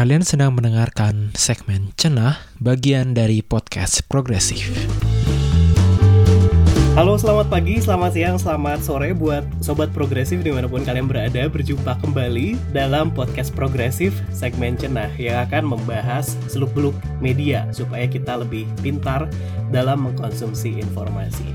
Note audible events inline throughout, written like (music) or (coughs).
Kalian sedang mendengarkan segmen Cenah, bagian dari podcast Progresif. Halo, selamat pagi, selamat siang, selamat sore buat Sobat Progresif di mana pun kalian berada. Berjumpa kembali dalam podcast Progresif segmen Cenah Yang akan membahas seluk-beluk media Supaya kita lebih pintar dalam mengkonsumsi informasi.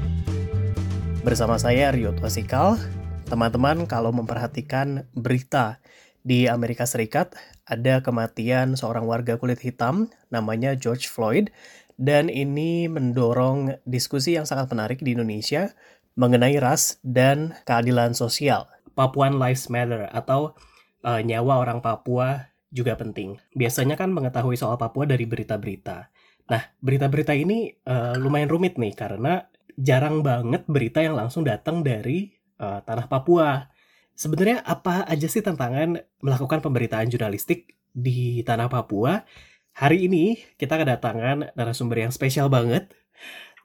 Bersama saya Rio Twasikal Teman-teman kalau memperhatikan berita di Amerika Serikat ada kematian seorang warga kulit hitam namanya George Floyd dan ini mendorong diskusi yang sangat menarik di Indonesia mengenai ras dan keadilan sosial. Papuan Lives Matter atau uh, nyawa orang Papua juga penting. Biasanya kan mengetahui soal Papua dari berita-berita. Nah, berita-berita ini uh, lumayan rumit nih karena jarang banget berita yang langsung datang dari uh, tanah Papua. Sebenarnya apa aja sih tantangan melakukan pemberitaan jurnalistik di tanah Papua? Hari ini kita kedatangan narasumber yang spesial banget.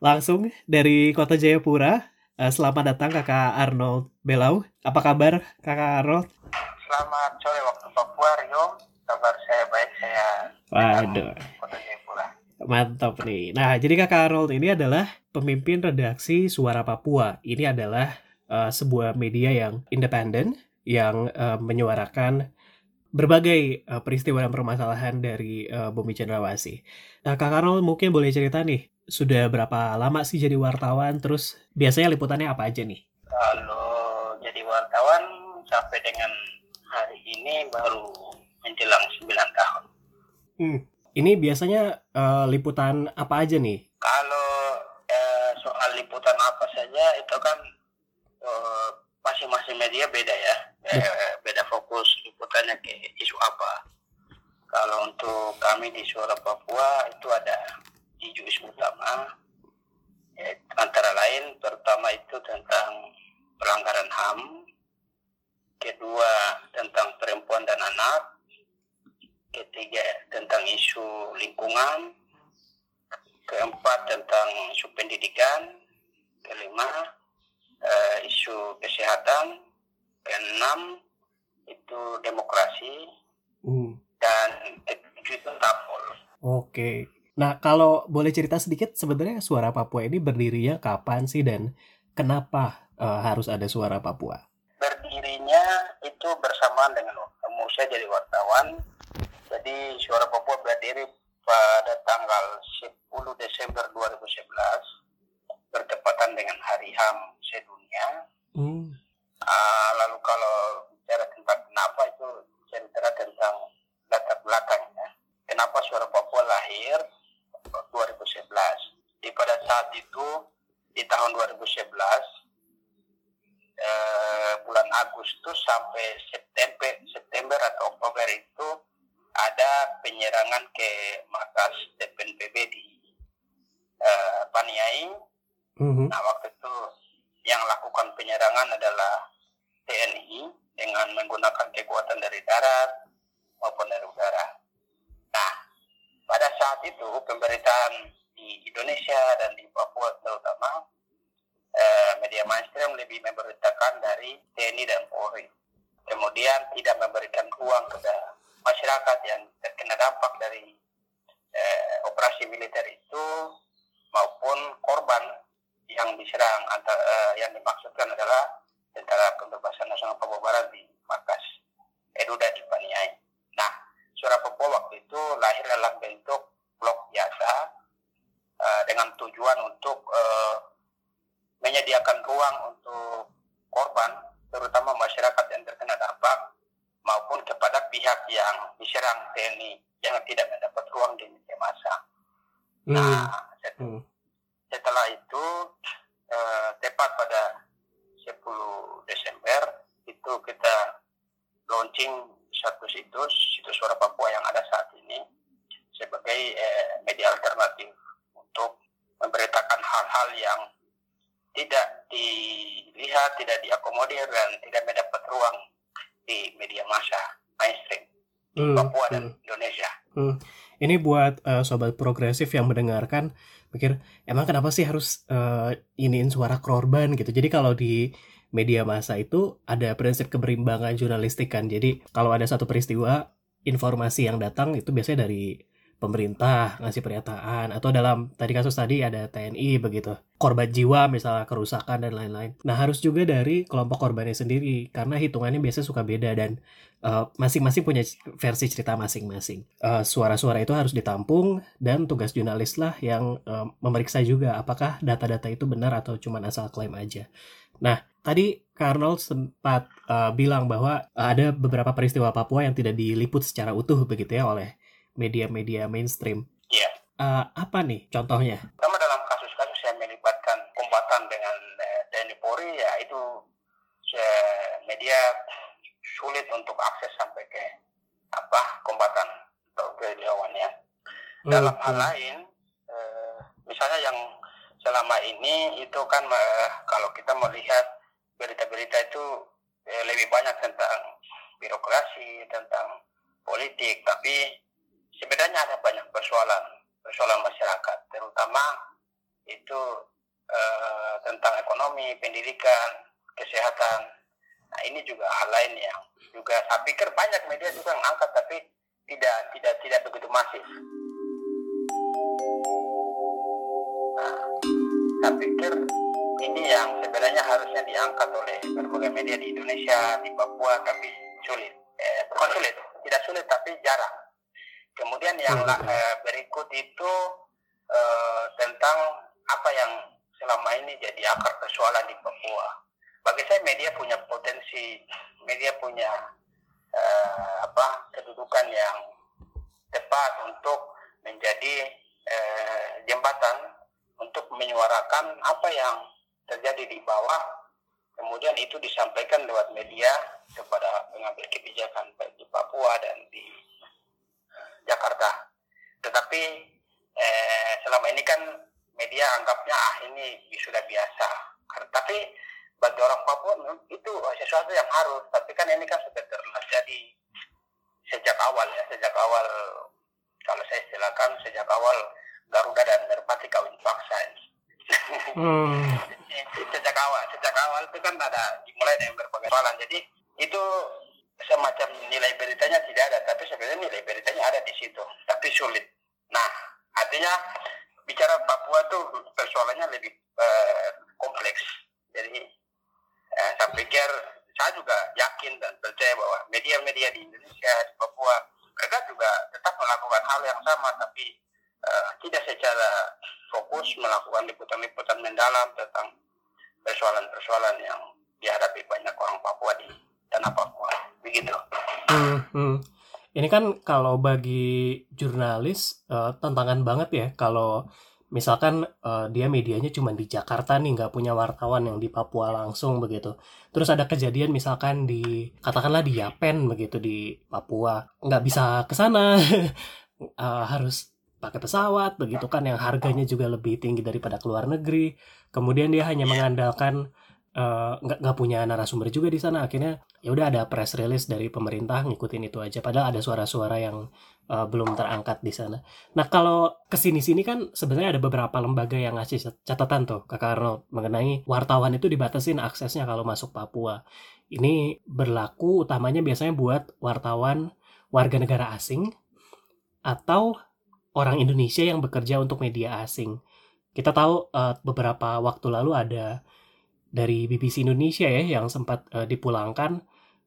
Langsung dari kota Jayapura. Eh, selamat datang kakak Arnold Belau. Apa kabar kakak Arnold? Selamat sore waktu Papua, Rio. Kabar saya baik, saya Waduh. kota Jayapura. Mantap nih. Nah, jadi kakak Arnold ini adalah pemimpin redaksi Suara Papua. Ini adalah uh, sebuah media yang independen yang uh, menyuarakan berbagai uh, peristiwa dan permasalahan dari uh, Bumi Cendrawasih. Nah, Kak Karol mungkin boleh cerita nih, sudah berapa lama sih jadi wartawan? Terus biasanya liputannya apa aja nih? Kalau jadi wartawan sampai dengan hari ini baru menjelang 9 tahun. Hmm. Ini biasanya uh, liputan apa aja nih? Kalau eh, soal liputan apa saja itu kan eh, masing-masing media beda ya, eh, beda fokus liputannya ke isu apa. Kalau untuk kami di Suara Papua itu ada tujuh isu utama, eh, antara lain pertama itu tentang pelanggaran HAM, kedua tentang perempuan dan anak, ketiga tentang isu lingkungan, keempat tentang isu pendidikan, kelima eh, isu kesehatan, keenam itu demokrasi, Hmm. dan ketujuh itu tapol. Oke. Nah, kalau boleh cerita sedikit, sebenarnya Suara Papua ini berdirinya kapan sih dan kenapa uh, harus ada Suara Papua? Berdirinya itu bersamaan dengan umur saya jadi wartawan. Jadi Suara Papua berdiri pada tanggal 10 Desember 2011 bertepatan dengan Hari HAM sedunia. Hmm. Ah, lalu kalau bicara tentang kenapa itu cerita tentang latar belakangnya. Kenapa Suara Papua lahir 2011. Di pada saat itu di tahun 2011 eh, bulan Agustus sampai September September atau Oktober itu ada penyerangan ke markas DPNPB di eh, Paniai Mhm. Nah, waktu itu yang lakukan penyerangan adalah TNI dengan menggunakan kekuatan dari darat maupun dari udara. Nah, pada saat itu pemberitaan di Indonesia dan di Papua terutama eh, media mainstream lebih memberitakan dari TNI dan Polri. Kemudian tidak memberikan ruang kepada masyarakat yang terkena dampak dari eh, operasi militer itu maupun korban yang diserang antara eh, yang dimaksudkan adalah tentara pembebasan nasional Papua Barat di markas Eduda di Paniai. Nah, Suara Papua waktu itu lahir dalam bentuk blok biasa eh, dengan tujuan untuk eh, menyediakan ruang untuk korban, terutama masyarakat yang terkena dampak maupun kepada pihak yang diserang TNI yang tidak mendapat ruang di media massa. Hmm. Nah, set- Hmm. setelah itu eh, tepat pada 10 Desember itu kita launching satu situs situs suara Papua yang ada saat ini sebagai eh, media alternatif untuk memberitakan hal-hal yang tidak dilihat, tidak diakomodir dan tidak mendapat ruang di media massa mainstream Hmm. Papua dan Hmm. Indonesia. Hmm. Ini buat eh, sobat progresif yang mendengarkan mikir emang kenapa sih harus eh, iniin suara korban gitu. Jadi kalau di media massa itu ada prinsip keberimbangan jurnalistik kan. Jadi kalau ada satu peristiwa informasi yang datang itu biasanya dari pemerintah ngasih pernyataan atau dalam tadi kasus tadi ada TNI begitu korban jiwa misalnya kerusakan dan lain-lain. Nah harus juga dari kelompok korbannya sendiri karena hitungannya biasanya suka beda dan uh, masing-masing punya versi cerita masing-masing. Uh, suara-suara itu harus ditampung dan tugas jurnalis lah yang uh, memeriksa juga apakah data-data itu benar atau cuma asal klaim aja. Nah tadi Karnol sempat uh, bilang bahwa ada beberapa peristiwa Papua yang tidak diliput secara utuh begitu ya oleh media-media mainstream. Iya. Uh, apa nih contohnya? Pertama dalam kasus-kasus yang melibatkan kombatan dengan eh, TNI Polri ya itu media sulit untuk akses sampai ke apa kombatan atau ke jawabannya. Dalam hal lain, eh, misalnya yang selama ini itu kan eh, kalau kita melihat berita-berita itu eh, lebih banyak tentang birokrasi, tentang politik, tapi sebenarnya ada banyak persoalan persoalan masyarakat terutama itu uh, tentang ekonomi pendidikan kesehatan. Nah ini juga hal lain yang juga saya pikir banyak media juga mengangkat tapi tidak tidak tidak begitu masif. Nah saya pikir ini yang sebenarnya harusnya diangkat oleh berbagai media di Indonesia di Papua tapi sulit. Eh, bukan sulit tidak sulit tapi jarang Kemudian yang uh, berikut itu uh, tentang apa yang selama ini jadi akar persoalan di Papua. Bagi saya media punya potensi, media punya uh, apa kedudukan yang tepat untuk menjadi uh, jembatan untuk menyuarakan apa yang terjadi di bawah. Kemudian itu disampaikan lewat media kepada pengambil kebijakan baik di Papua dan di Jakarta. Tetapi eh, selama ini kan media anggapnya ah ini sudah biasa. Tapi bagi orang Papua itu sesuatu yang harus. Tapi kan ini kan sudah terjadi sejak awal ya, sejak awal kalau saya silakan sejak awal Garuda dan Merpati kawin paksa. Hmm. (laughs) sejak awal, sejak awal itu kan ada dimulai dengan berbagai soalan. Jadi itu semacam nilai beritanya tidak ada, tapi sebenarnya nilai beritanya ada di situ, tapi sulit. Nah, artinya bicara Papua tuh persoalannya lebih uh, kompleks. Jadi uh, saya pikir saya juga yakin dan percaya bahwa media-media di Indonesia di Papua mereka juga tetap melakukan hal yang sama, tapi uh, tidak secara fokus melakukan liputan-liputan mendalam tentang persoalan-persoalan yang dihadapi banyak orang Papua di tanah Papua. Hmm. Ini kan kalau bagi jurnalis uh, tantangan banget ya kalau misalkan uh, dia medianya cuma di Jakarta nih nggak punya wartawan yang di Papua langsung begitu. Terus ada kejadian misalkan di katakanlah di Yapen begitu di Papua nggak bisa ke sana uh, (laughs) harus pakai pesawat begitu kan yang harganya juga lebih tinggi daripada ke luar negeri. Kemudian dia hanya mengandalkan nggak uh, nggak punya narasumber juga di sana. Akhirnya ya udah ada press release dari pemerintah ngikutin itu aja. Padahal ada suara-suara yang uh, belum terangkat di sana. Nah kalau ke sini sini kan sebenarnya ada beberapa lembaga yang ngasih catatan tuh ke Arnold mengenai wartawan itu dibatasin aksesnya kalau masuk Papua. Ini berlaku utamanya biasanya buat wartawan warga negara asing atau orang Indonesia yang bekerja untuk media asing. Kita tahu uh, beberapa waktu lalu ada dari BBC Indonesia ya yang sempat uh, dipulangkan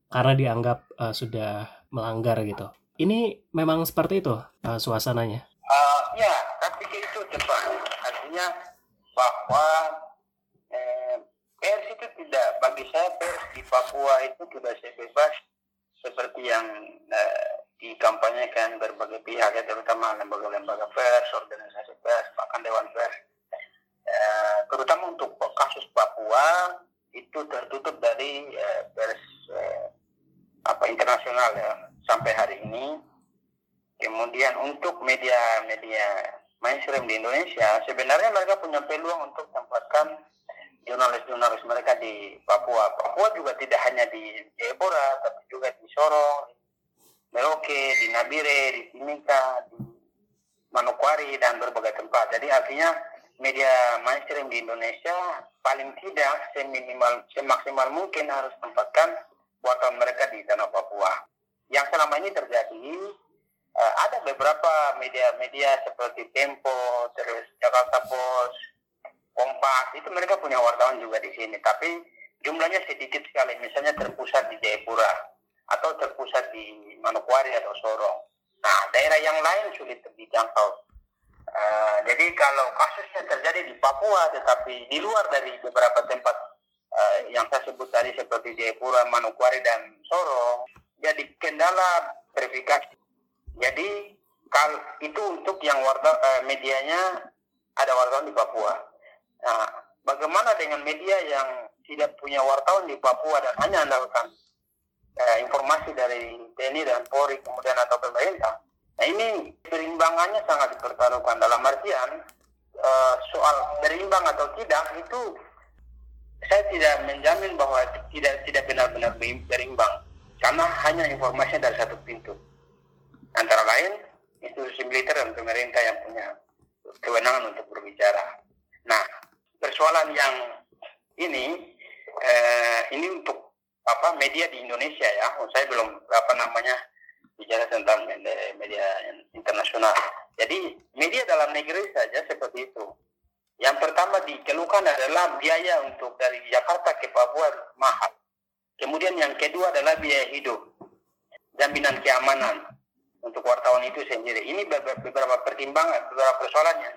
karena dianggap uh, sudah melanggar gitu. Ini memang seperti itu uh, suasananya. Uh, ya, tapi itu tepat. Artinya bahwa eh, pers itu tidak bagi saya pers di Papua itu tidak sebebas seperti yang eh, dikampanyekan berbagai pihak ya terutama lembaga-lembaga pers, organisasi pers, bahkan dewan pers Terutama untuk kasus Papua itu tertutup dari eh, pers eh, apa internasional ya sampai hari ini. Kemudian untuk media-media mainstream di Indonesia, sebenarnya mereka punya peluang untuk tempatkan jurnalis-jurnalis mereka di Papua. Papua juga tidak hanya di Jayapura, tapi juga di Sorong, Merauke, di Nabire, di Timika, di Manokwari, dan berbagai tempat. Jadi artinya media mainstream di Indonesia paling tidak seminimal semaksimal mungkin harus tempatkan buatan mereka di tanah Papua. Yang selama ini terjadi uh, ada beberapa media-media seperti Tempo, terus Jakarta Post, Kompas itu mereka punya wartawan juga di sini, tapi jumlahnya sedikit sekali. Misalnya terpusat di Jayapura atau terpusat di Manokwari atau Sorong. Nah, daerah yang lain sulit dijangkau. Uh, jadi kalau kasusnya terjadi di Papua, tetapi di luar dari beberapa tempat uh, yang saya sebut tadi seperti Jayapura, Manokwari dan Sorong, jadi kendala verifikasi. Jadi kalau itu untuk yang warta uh, medianya ada wartawan di Papua. Nah, bagaimana dengan media yang tidak punya wartawan di Papua dan hanya andalkan uh, informasi dari TNI dan Polri kemudian atau pemerintah? Nah ini perimbangannya sangat dipertaruhkan. Dalam artian uh, soal berimbang atau tidak itu saya tidak menjamin bahwa tidak tidak benar-benar berimbang. Karena hanya informasinya dari satu pintu. Antara lain institusi militer dan pemerintah yang punya kewenangan untuk berbicara. Nah persoalan yang ini eh, ini untuk apa media di Indonesia ya, saya belum apa namanya bicara tentang media, internasional. Jadi media dalam negeri saja seperti itu. Yang pertama dikeluhkan adalah biaya untuk dari Jakarta ke Papua mahal. Kemudian yang kedua adalah biaya hidup, jaminan keamanan untuk wartawan itu sendiri. Ini beberapa pertimbangan, beberapa persoalannya.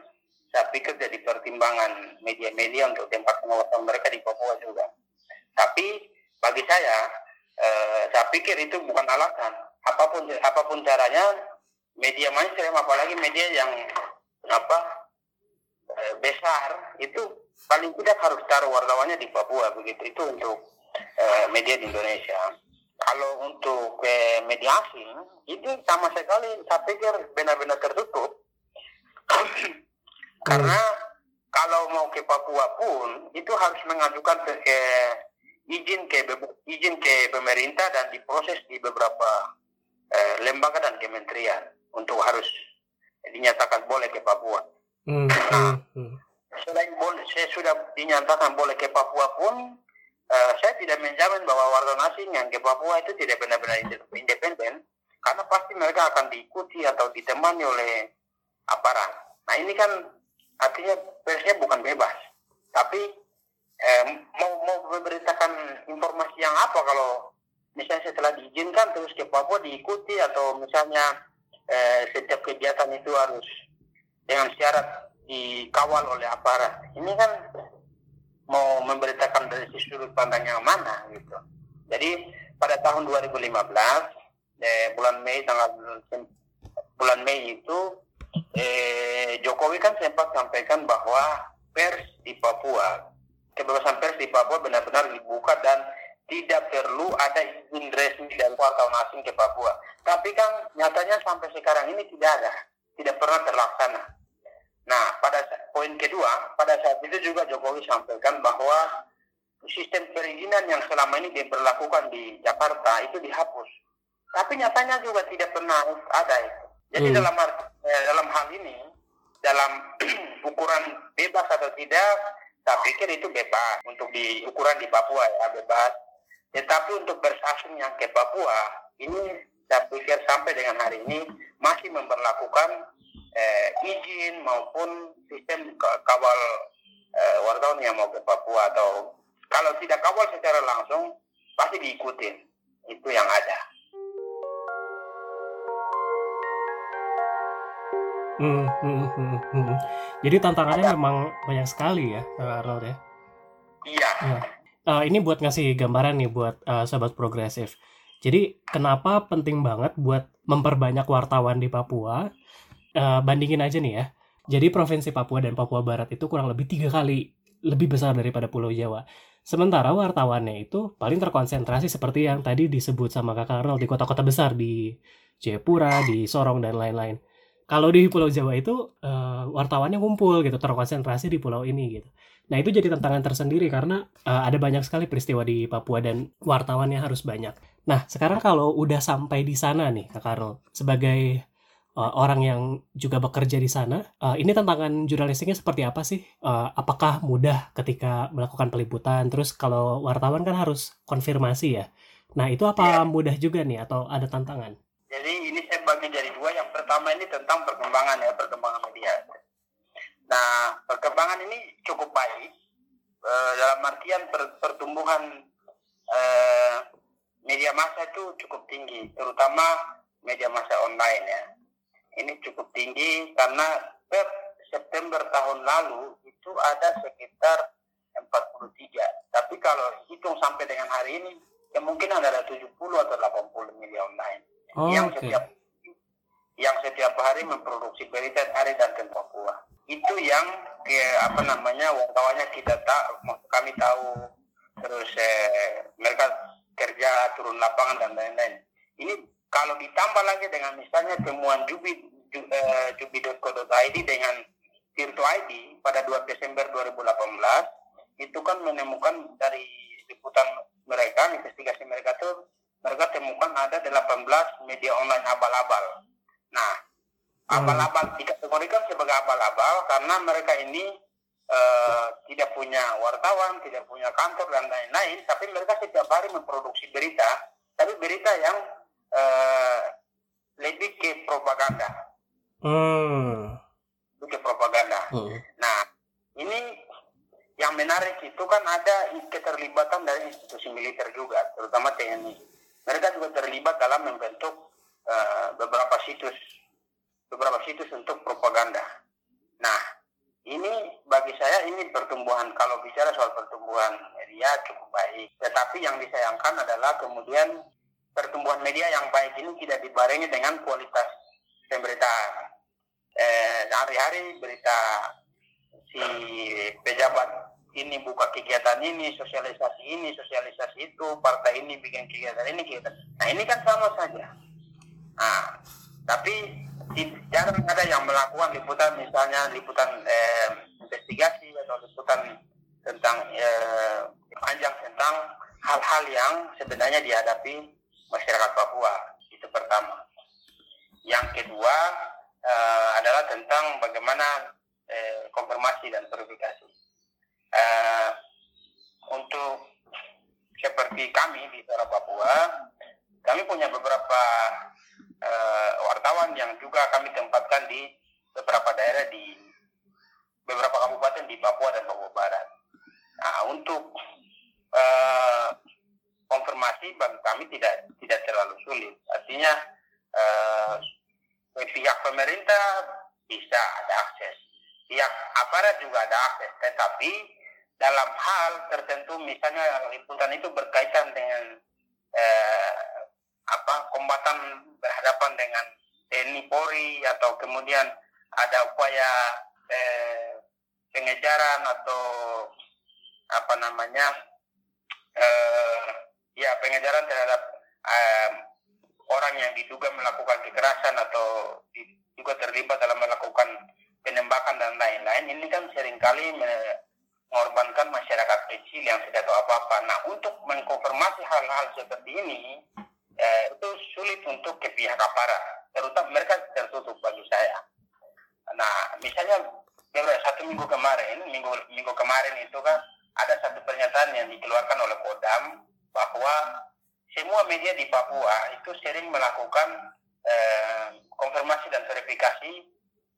Saya pikir jadi pertimbangan media-media untuk tempat pengawasan mereka di Papua juga. Tapi bagi saya, eh, saya pikir itu bukan alasan. Apa pun apa pun caranya, media mainstream apalagi media yang apa Eh, besar itu paling tidak harus taruh wartawannya di Papua begitu itu untuk uh, media di Indonesia. Kalau untuk uh, media asing itu sama sekali saya pikir benar-benar tertutup (coughs) karena kalau mau ke Papua pun itu harus mengajukan ke, ke izin ke izin ke pemerintah dan diproses di beberapa uh, lembaga dan kementerian untuk harus dinyatakan boleh ke Papua. Hmm, hmm, hmm. Selain boleh, saya sudah dinyatakan boleh ke Papua pun, uh, saya tidak menjamin bahwa warga asing yang ke Papua itu tidak benar-benar independen, karena pasti mereka akan diikuti atau ditemani oleh aparat. Nah ini kan artinya persnya bukan bebas, tapi eh, mau mau memberitakan informasi yang apa kalau misalnya setelah diizinkan terus ke Papua diikuti atau misalnya eh, setiap kegiatan itu harus dengan syarat dikawal oleh aparat. Ini kan mau memberitakan dari sudut pandang yang mana gitu. Jadi pada tahun 2015 eh, bulan Mei tanggal bulan Mei itu eh, Jokowi kan sempat sampaikan bahwa pers di Papua kebebasan pers di Papua benar-benar dibuka dan tidak perlu ada izin resmi dari wartawan asing ke Papua. Tapi kan nyatanya sampai sekarang ini tidak ada, tidak pernah terlaksana. Nah, pada poin kedua, pada saat itu juga Jokowi sampaikan bahwa sistem perizinan yang selama ini diberlakukan di Jakarta itu dihapus. Tapi nyatanya juga tidak pernah ada itu. Jadi hmm. dalam eh, dalam hal ini, dalam (clears throat) ukuran bebas atau tidak, saya pikir itu bebas untuk di ukuran di Papua ya bebas. Tetapi untuk bersasung yang ke Papua ini saya pikir sampai dengan hari ini masih memperlakukan eh, izin maupun sistem kawal eh, wartawan yang mau ke Papua atau kalau tidak kawal secara langsung pasti diikuti itu yang ada. Hmm, hmm, hmm, hmm. Jadi tantangannya ada. memang banyak sekali ya, Arnold ya. Iya. Ya. Uh, ini buat ngasih gambaran nih buat uh, sobat progresif. Jadi kenapa penting banget buat memperbanyak wartawan di Papua uh, bandingin aja nih ya. Jadi provinsi Papua dan Papua Barat itu kurang lebih tiga kali lebih besar daripada Pulau Jawa. Sementara wartawannya itu paling terkonsentrasi seperti yang tadi disebut sama Kakak Arnold di kota-kota besar di Jayapura, di Sorong dan lain-lain. Kalau di Pulau Jawa itu wartawannya ngumpul gitu, terkonsentrasi di pulau ini gitu. Nah itu jadi tantangan tersendiri karena uh, ada banyak sekali peristiwa di Papua dan wartawannya harus banyak. Nah sekarang kalau udah sampai di sana nih Kak Arnold sebagai uh, orang yang juga bekerja di sana. Uh, ini tantangan jurnalistiknya seperti apa sih? Uh, apakah mudah ketika melakukan peliputan? Terus kalau wartawan kan harus konfirmasi ya. Nah itu apa ya. mudah juga nih atau ada tantangan? bagi jadi dua. Yang pertama ini tentang perkembangan ya, perkembangan media. Nah, perkembangan ini cukup baik uh, dalam artian per, pertumbuhan uh, media massa itu cukup tinggi, terutama media massa online ya. Ini cukup tinggi karena per September tahun lalu itu ada sekitar 43. Tapi kalau hitung sampai dengan hari ini, ya mungkin ada 70 atau 80 media online oh, yang okay. setiap yang setiap hari memproduksi berita hari dan tempo Papua. Itu yang ya, apa namanya wartawannya kita tak kami tahu terus eh, mereka kerja turun lapangan dan lain-lain. Ini kalau ditambah lagi dengan misalnya temuan Jubi uh, jubi.co.id dengan Virtu ID pada 2 Desember 2018 itu kan menemukan dari liputan mereka, investigasi mereka tuh mereka temukan ada 18 media online abal-abal. Nah. Abal-abal dikategorikan sebagai abal-abal karena mereka ini uh, tidak punya wartawan, tidak punya kantor dan lain-lain, tapi mereka setiap hari memproduksi berita, tapi berita yang uh, lebih ke propaganda. Hmm. Itu ke propaganda. Hmm. Nah, ini yang menarik itu kan ada keterlibatan dari institusi militer juga, terutama TNI. Mereka juga terlibat dalam membentuk uh, beberapa situs, beberapa situs untuk propaganda. Nah, ini bagi saya ini pertumbuhan kalau bicara soal pertumbuhan media cukup baik. Tetapi yang disayangkan adalah kemudian pertumbuhan media yang baik ini tidak dibarengi dengan kualitas pemberitaan eh, hari-hari berita si pejabat ini buka kegiatan ini, sosialisasi ini, sosialisasi itu, partai ini bikin kegiatan ini, kegiatan. Nah ini kan sama saja. Nah, tapi jarang ada yang melakukan liputan, misalnya liputan eh, investigasi atau liputan tentang eh, panjang tentang hal-hal yang sebenarnya dihadapi masyarakat Papua. Itu pertama. Yang kedua, uh, adalah tentang bagaimana uh, konfirmasi dan verifikasi. Uh, untuk seperti kami di Suara Papua, kami punya beberapa uh, wartawan yang juga kami tempatkan di beberapa daerah di beberapa kabupaten di Papua dan Papua Barat. Nah, untuk uh, konfirmasi bagi kami tidak tidak terlalu sulit. Artinya uh, pihak pemerintah bisa ada akses, pihak aparat juga ada akses, tetapi dalam hal tertentu misalnya liputan itu berkaitan dengan eh, apa kombatan berhadapan dengan TNI Polri atau kemudian ada upaya eh, pengejaran atau apa namanya eh, ya pengejaran terhadap eh, orang yang diduga melakukan kekerasan atau juga terlibat dalam melakukan penembakan dan lain-lain ini kan sering kali mengorbankan masyarakat kecil yang tidak tahu apa-apa. Nah untuk mengkonfirmasi hal-hal seperti ini eh, itu sulit untuk ke pihak aparat, terutama mereka tertutup bagi saya. Nah misalnya satu minggu kemarin, minggu minggu kemarin itu kan ada satu pernyataan yang dikeluarkan oleh Kodam bahwa semua media di Papua itu sering melakukan eh, konfirmasi dan verifikasi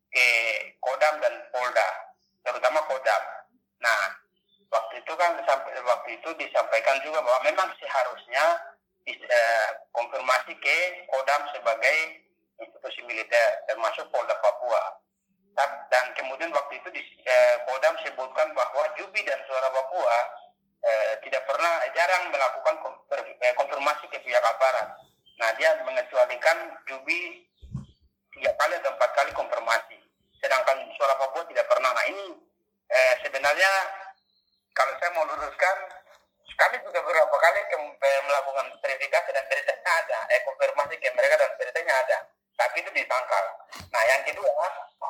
ke Kodam dan Polda, terutama Kodam. Nah, waktu itu kan waktu itu disampaikan juga bahwa memang seharusnya eh, konfirmasi ke Kodam sebagai institusi militer termasuk Polda Papua. Dan kemudian waktu itu di, eh, Kodam sebutkan bahwa Jubi dan Suara Papua eh, tidak pernah jarang melakukan eh, konfirmasi ke pihak aparat. Nah dia mengecualikan Jubi tiga kali atau empat kali konfirmasi. Sedangkan suara Papua tidak pernah. Nah ini eh, sebenarnya kalau saya mau luruskan, kami juga beberapa kali ke, eh, melakukan verifikasi dan beritanya ada, eh, konfirmasi ke mereka dan beritanya ada. Tapi itu ditangkal. Nah yang kedua,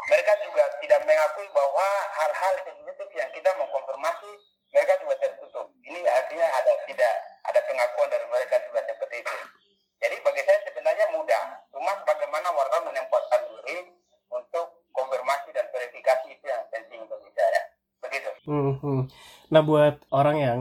mereka juga tidak mengakui bahwa hal-hal sensitif yang kita mau konfirmasi mereka juga tertutup. Ini artinya ada tidak ada pengakuan dari mereka juga seperti itu. Jadi bagi saya sebenarnya mudah. Cuma bagaimana warga menempatkan diri untuk konfirmasi dan verifikasi itu yang penting bagi saya. Begitu. Hmm, hmm. Nah buat orang yang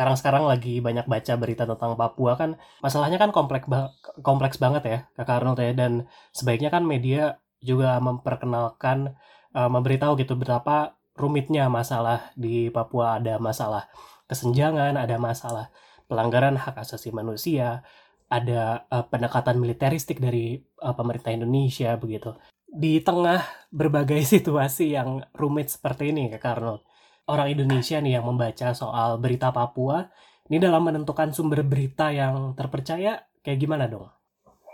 sekarang-sekarang lagi banyak baca berita tentang Papua kan masalahnya kan kompleks ba kompleks banget ya Kak Arnold ya dan sebaiknya kan media juga memperkenalkan uh, memberitahu gitu betapa rumitnya masalah di Papua ada masalah kesenjangan, ada masalah pelanggaran hak asasi manusia, ada uh, pendekatan militeristik dari uh, pemerintah Indonesia begitu. Di tengah berbagai (laughs) situasi yang rumit seperti ini, Kak Arnold, orang Indonesia nih yang membaca soal berita Papua, ini dalam menentukan sumber berita yang terpercaya, kayak gimana dong?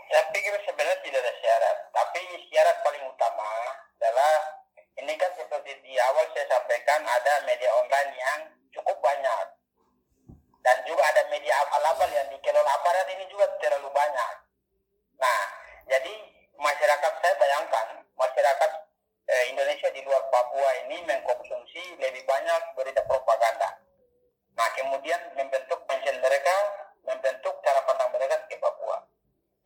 Saya pikir sebenarnya tidak ada syarat, tapi syarat paling utama adalah ini kan seperti di awal saya sampaikan ada media online yang cukup banyak dan juga ada media abal-abal yang dikelola aparat ini juga terlalu banyak. Nah, jadi masyarakat saya bayangkan masyarakat eh, Indonesia di luar Papua ini mengkonsumsi lebih banyak berita propaganda. Nah, kemudian membentuk mindset mereka, membentuk cara pandang mereka ke Papua.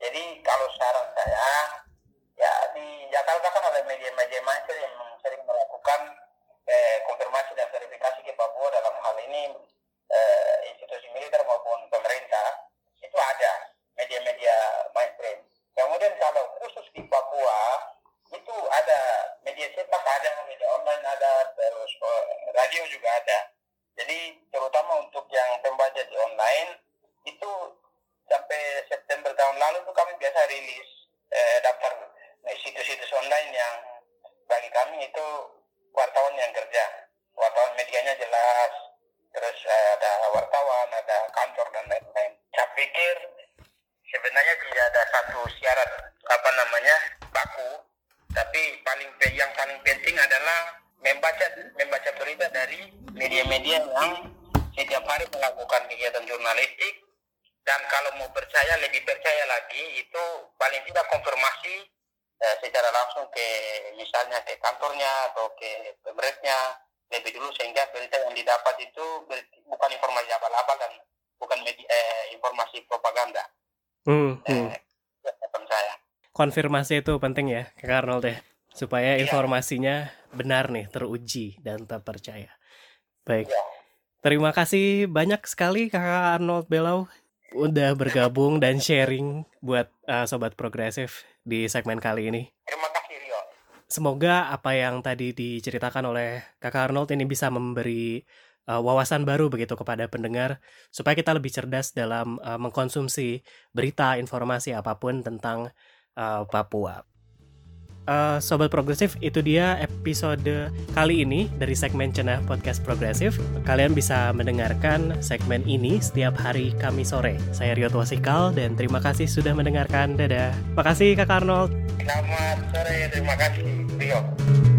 Jadi kalau saran saya, ya di Jakarta kan ada media-media masyarakat yang sering melakukan eh, konfirmasi dan verifikasi ke Papua dalam hal ini eh, institusi militer maupun pemerintah itu ada media-media mainstream. Kemudian kalau khusus di Papua itu ada media cetak ada, media online ada, terus eh, radio juga ada. Jadi terutama untuk yang pembaca di online itu sampai September tahun lalu tuh kami biasa rilis eh, daftar situs-situs online yang bagi kami itu wartawan yang kerja. Wartawan medianya jelas, terus eh, ada wartawan, ada kantor dan lain-lain. Saya pikir sebenarnya tidak ada satu syarat apa namanya baku, tapi paling yang paling penting adalah membaca membaca berita dari media-media yang setiap hari melakukan kegiatan jurnalistik dan kalau mau percaya lebih percaya lagi itu paling tidak konfirmasi eh, secara langsung ke misalnya ke kantornya atau ke pemerintahnya lebih dulu sehingga berita yang didapat itu bukan informasi abal-abal dan bukan media, eh, informasi propaganda. Hmm, hmm. Eh, ya, saya. Konfirmasi itu penting ya, Kak Arnold ya, supaya ya. informasinya benar nih, teruji dan terpercaya. Baik. Ya. Terima kasih banyak sekali Kakak Arnold Belau udah bergabung dan sharing buat uh, sobat progresif di segmen kali ini. Semoga apa yang tadi diceritakan oleh Kakak Arnold ini bisa memberi uh, wawasan baru begitu kepada pendengar supaya kita lebih cerdas dalam uh, mengkonsumsi berita informasi apa pun tentang uh, Papua. Uh, Sobat Progresif, itu dia episode kali ini dari segmen Cenah Podcast Progresif. Kalian bisa mendengarkan segmen ini setiap hari Kamis sore. Saya Rio Wasikal dan terima kasih sudah mendengarkan. Dadah. Makasih Kak Arnold. Selamat sore, terima kasih Rio.